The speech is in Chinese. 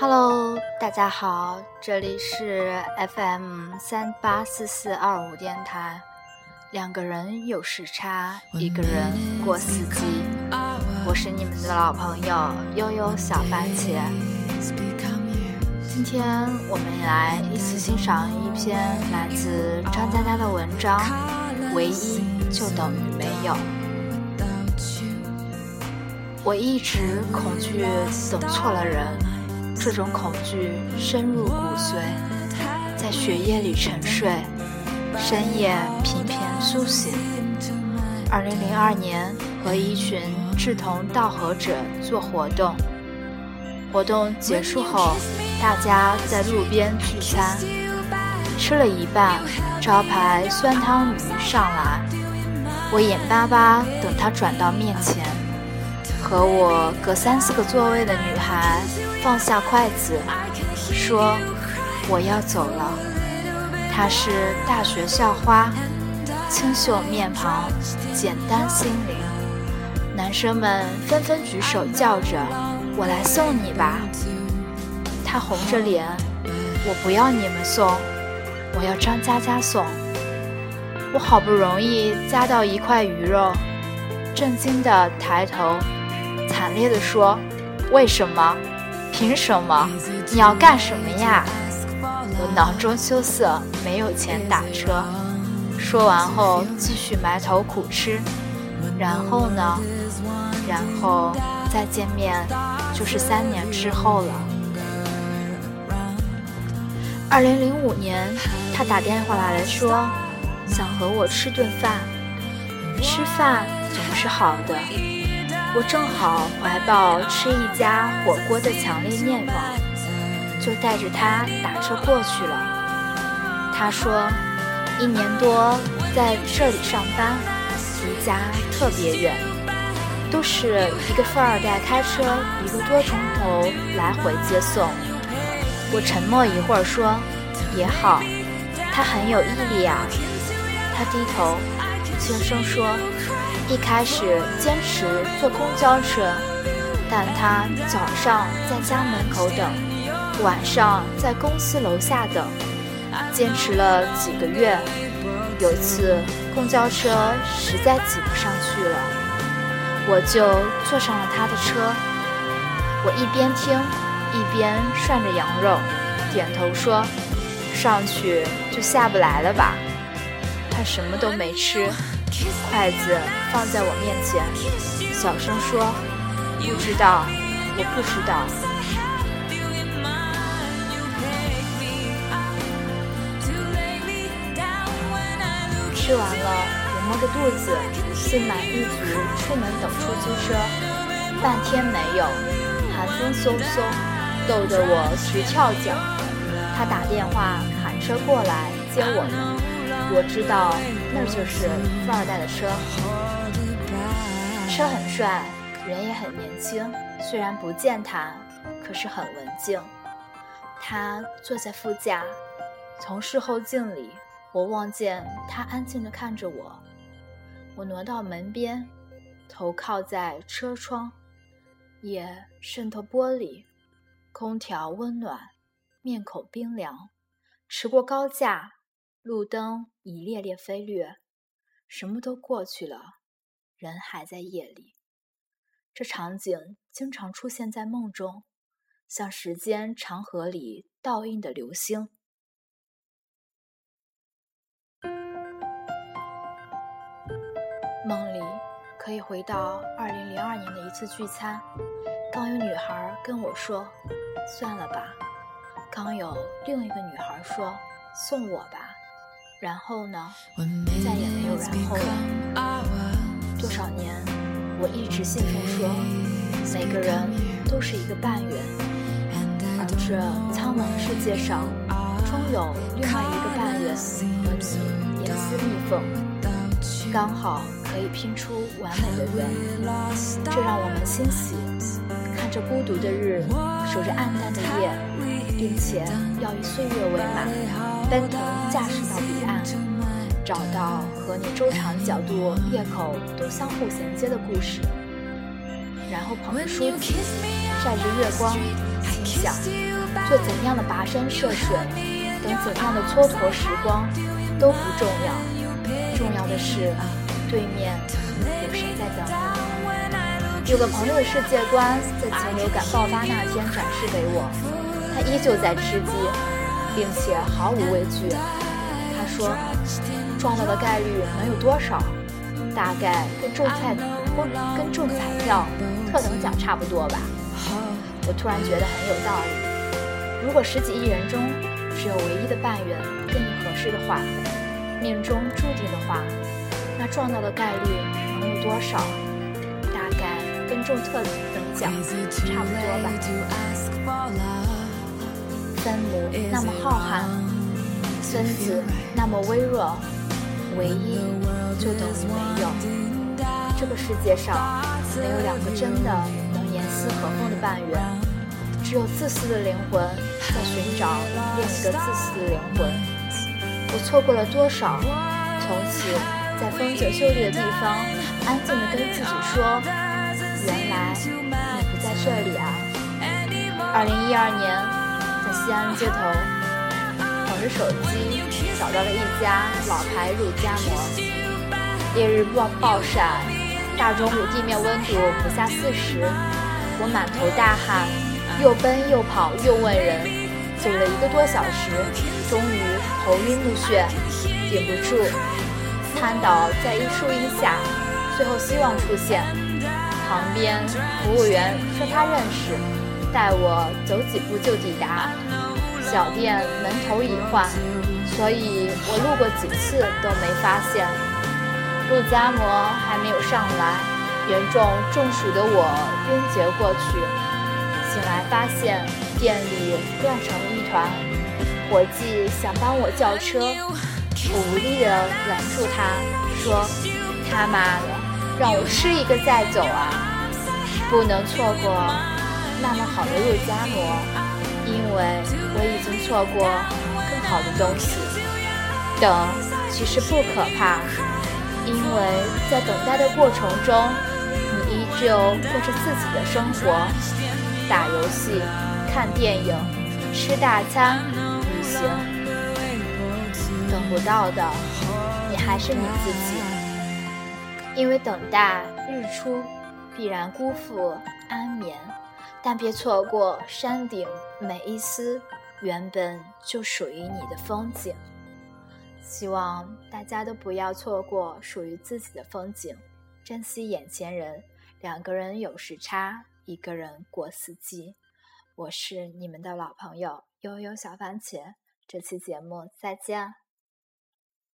Hello，大家好，这里是 FM 三八四四二五电台。两个人有时差，一个人过四季。我是你们的老朋友悠悠小番茄。今天我们来一起欣赏一篇来自张嘉佳的文章《唯一就等于没有》。我一直恐惧等错了人，这种恐惧深入骨髓，在血液里沉睡，深夜频频苏醒。二零零二年，和一群志同道合者做活动，活动结束后。大家在路边聚餐，吃了一半，招牌酸汤鱼上来，我眼巴巴等它转到面前，和我隔三四个座位的女孩放下筷子，说我要走了。她是大学校花，清秀面庞，简单心灵。男生们纷纷举手叫着：“我来送你吧。”她红着脸，我不要你们送，我要张佳佳送。我好不容易夹到一块鱼肉，震惊的抬头，惨烈地说：“为什么？凭什么？你要干什么呀？”我囊中羞涩，没有钱打车。说完后，继续埋头苦吃。然后呢？然后再见面，就是三年之后了。二零零五年，他打电话来说，想和我吃顿饭。吃饭总是好的，我正好怀抱吃一家火锅的强烈念望，就带着他打车过去了。他说，一年多在这里上班，离家特别远，都是一个富二代开车一个多钟头来回接送。我沉默一会儿，说：“也好，他很有毅力啊。”他低头，轻声说：“一开始坚持坐公交车，但他早上在家门口等，晚上在公司楼下等，坚持了几个月。有次公交车实在挤不上去了，我就坐上了他的车。我一边听。”一边涮着羊肉，点头说：“上去就下不来了吧？”他什么都没吃，筷子放在我面前，小声说：“不知道，我不知道。”吃完了，我摸着肚子，心满意足出门等出租车，半天没有，寒风嗖嗖。逗得我直跳脚，他打电话喊车过来接我们。我知道那就是富二代的车，车很帅，人也很年轻。虽然不健谈，可是很文静。他坐在副驾，从视后镜里，我望见他安静地看着我。我挪到门边，头靠在车窗，也渗透玻璃。空调温暖，面孔冰凉。驰过高架，路灯已烈烈飞掠，什么都过去了，人还在夜里。这场景经常出现在梦中，像时间长河里倒映的流星。梦里可以回到二零零二年的一次聚餐，刚有女孩跟我说。算了吧，刚有另一个女孩说送我吧，然后呢，再也没有然后了。多少年，我一直信奉说，每个人都是一个半圆，而这苍茫世界上，终有另外一个半圆和你严丝密缝，刚好可以拼出完美的圆，这让我们欣喜。看着孤独的日，守着暗淡的夜，并且要以岁月为马，奔腾驾驶到彼岸，找到和你周长角度、裂口都相互衔接的故事。然后捧着书籍，晒着月光，心想：做怎样的跋山涉水，等怎样的蹉跎时光，都不重要，重要的是对面有谁在等你。有个朋友的世界观在禽流感爆发那天展示给我，他依旧在吃鸡，并且毫无畏惧。他说：“撞到的概率能有多少？大概跟中彩跟中彩票特等奖差不多吧。”我突然觉得很有道理。如果十几亿人中只有唯一的半圆跟你合适的话，命中注定的话，那撞到的概率能有多少？大概跟中特等奖差不多吧。分母那么浩瀚。分子那么微弱，唯一就等于没有。这个世界上没有两个真的能严丝合缝的半圆，只有自私的灵魂在寻找另一个自私的灵魂。我错过了多少？从此在风景秀丽的地方，安静的跟自己说：原来你不在这里啊。二零一二年，在西安街头。捧着手机找到了一家老牌肉夹馍，烈日暴暴晒，大中午地面温度不下四十，我满头大汗，又奔又跑又问人，走了一个多小时，终于头晕目眩，顶不住，瘫倒在一树荫下，最后希望出现，旁边服务员说他认识，带我走几步就抵达。小店门头已换，所以我路过几次都没发现。陆家馍还没有上来，严重中暑的我晕厥过去。醒来发现店里乱成一团，伙计想帮我叫车，我无力地拦住他，说：“他妈的，让我吃一个再走啊！不能错过那么好的肉夹馍。”因为我已经错过更好的东西。等其实不可怕，因为在等待的过程中，你依旧过着自己的生活，打游戏、看电影、吃大餐、旅行。等不到的，你还是你自己。因为等待日出，必然辜负安眠。但别错过山顶每一丝原本就属于你的风景。希望大家都不要错过属于自己的风景，珍惜眼前人。两个人有时差，一个人过四季。我是你们的老朋友悠悠小番茄，这期节目再见。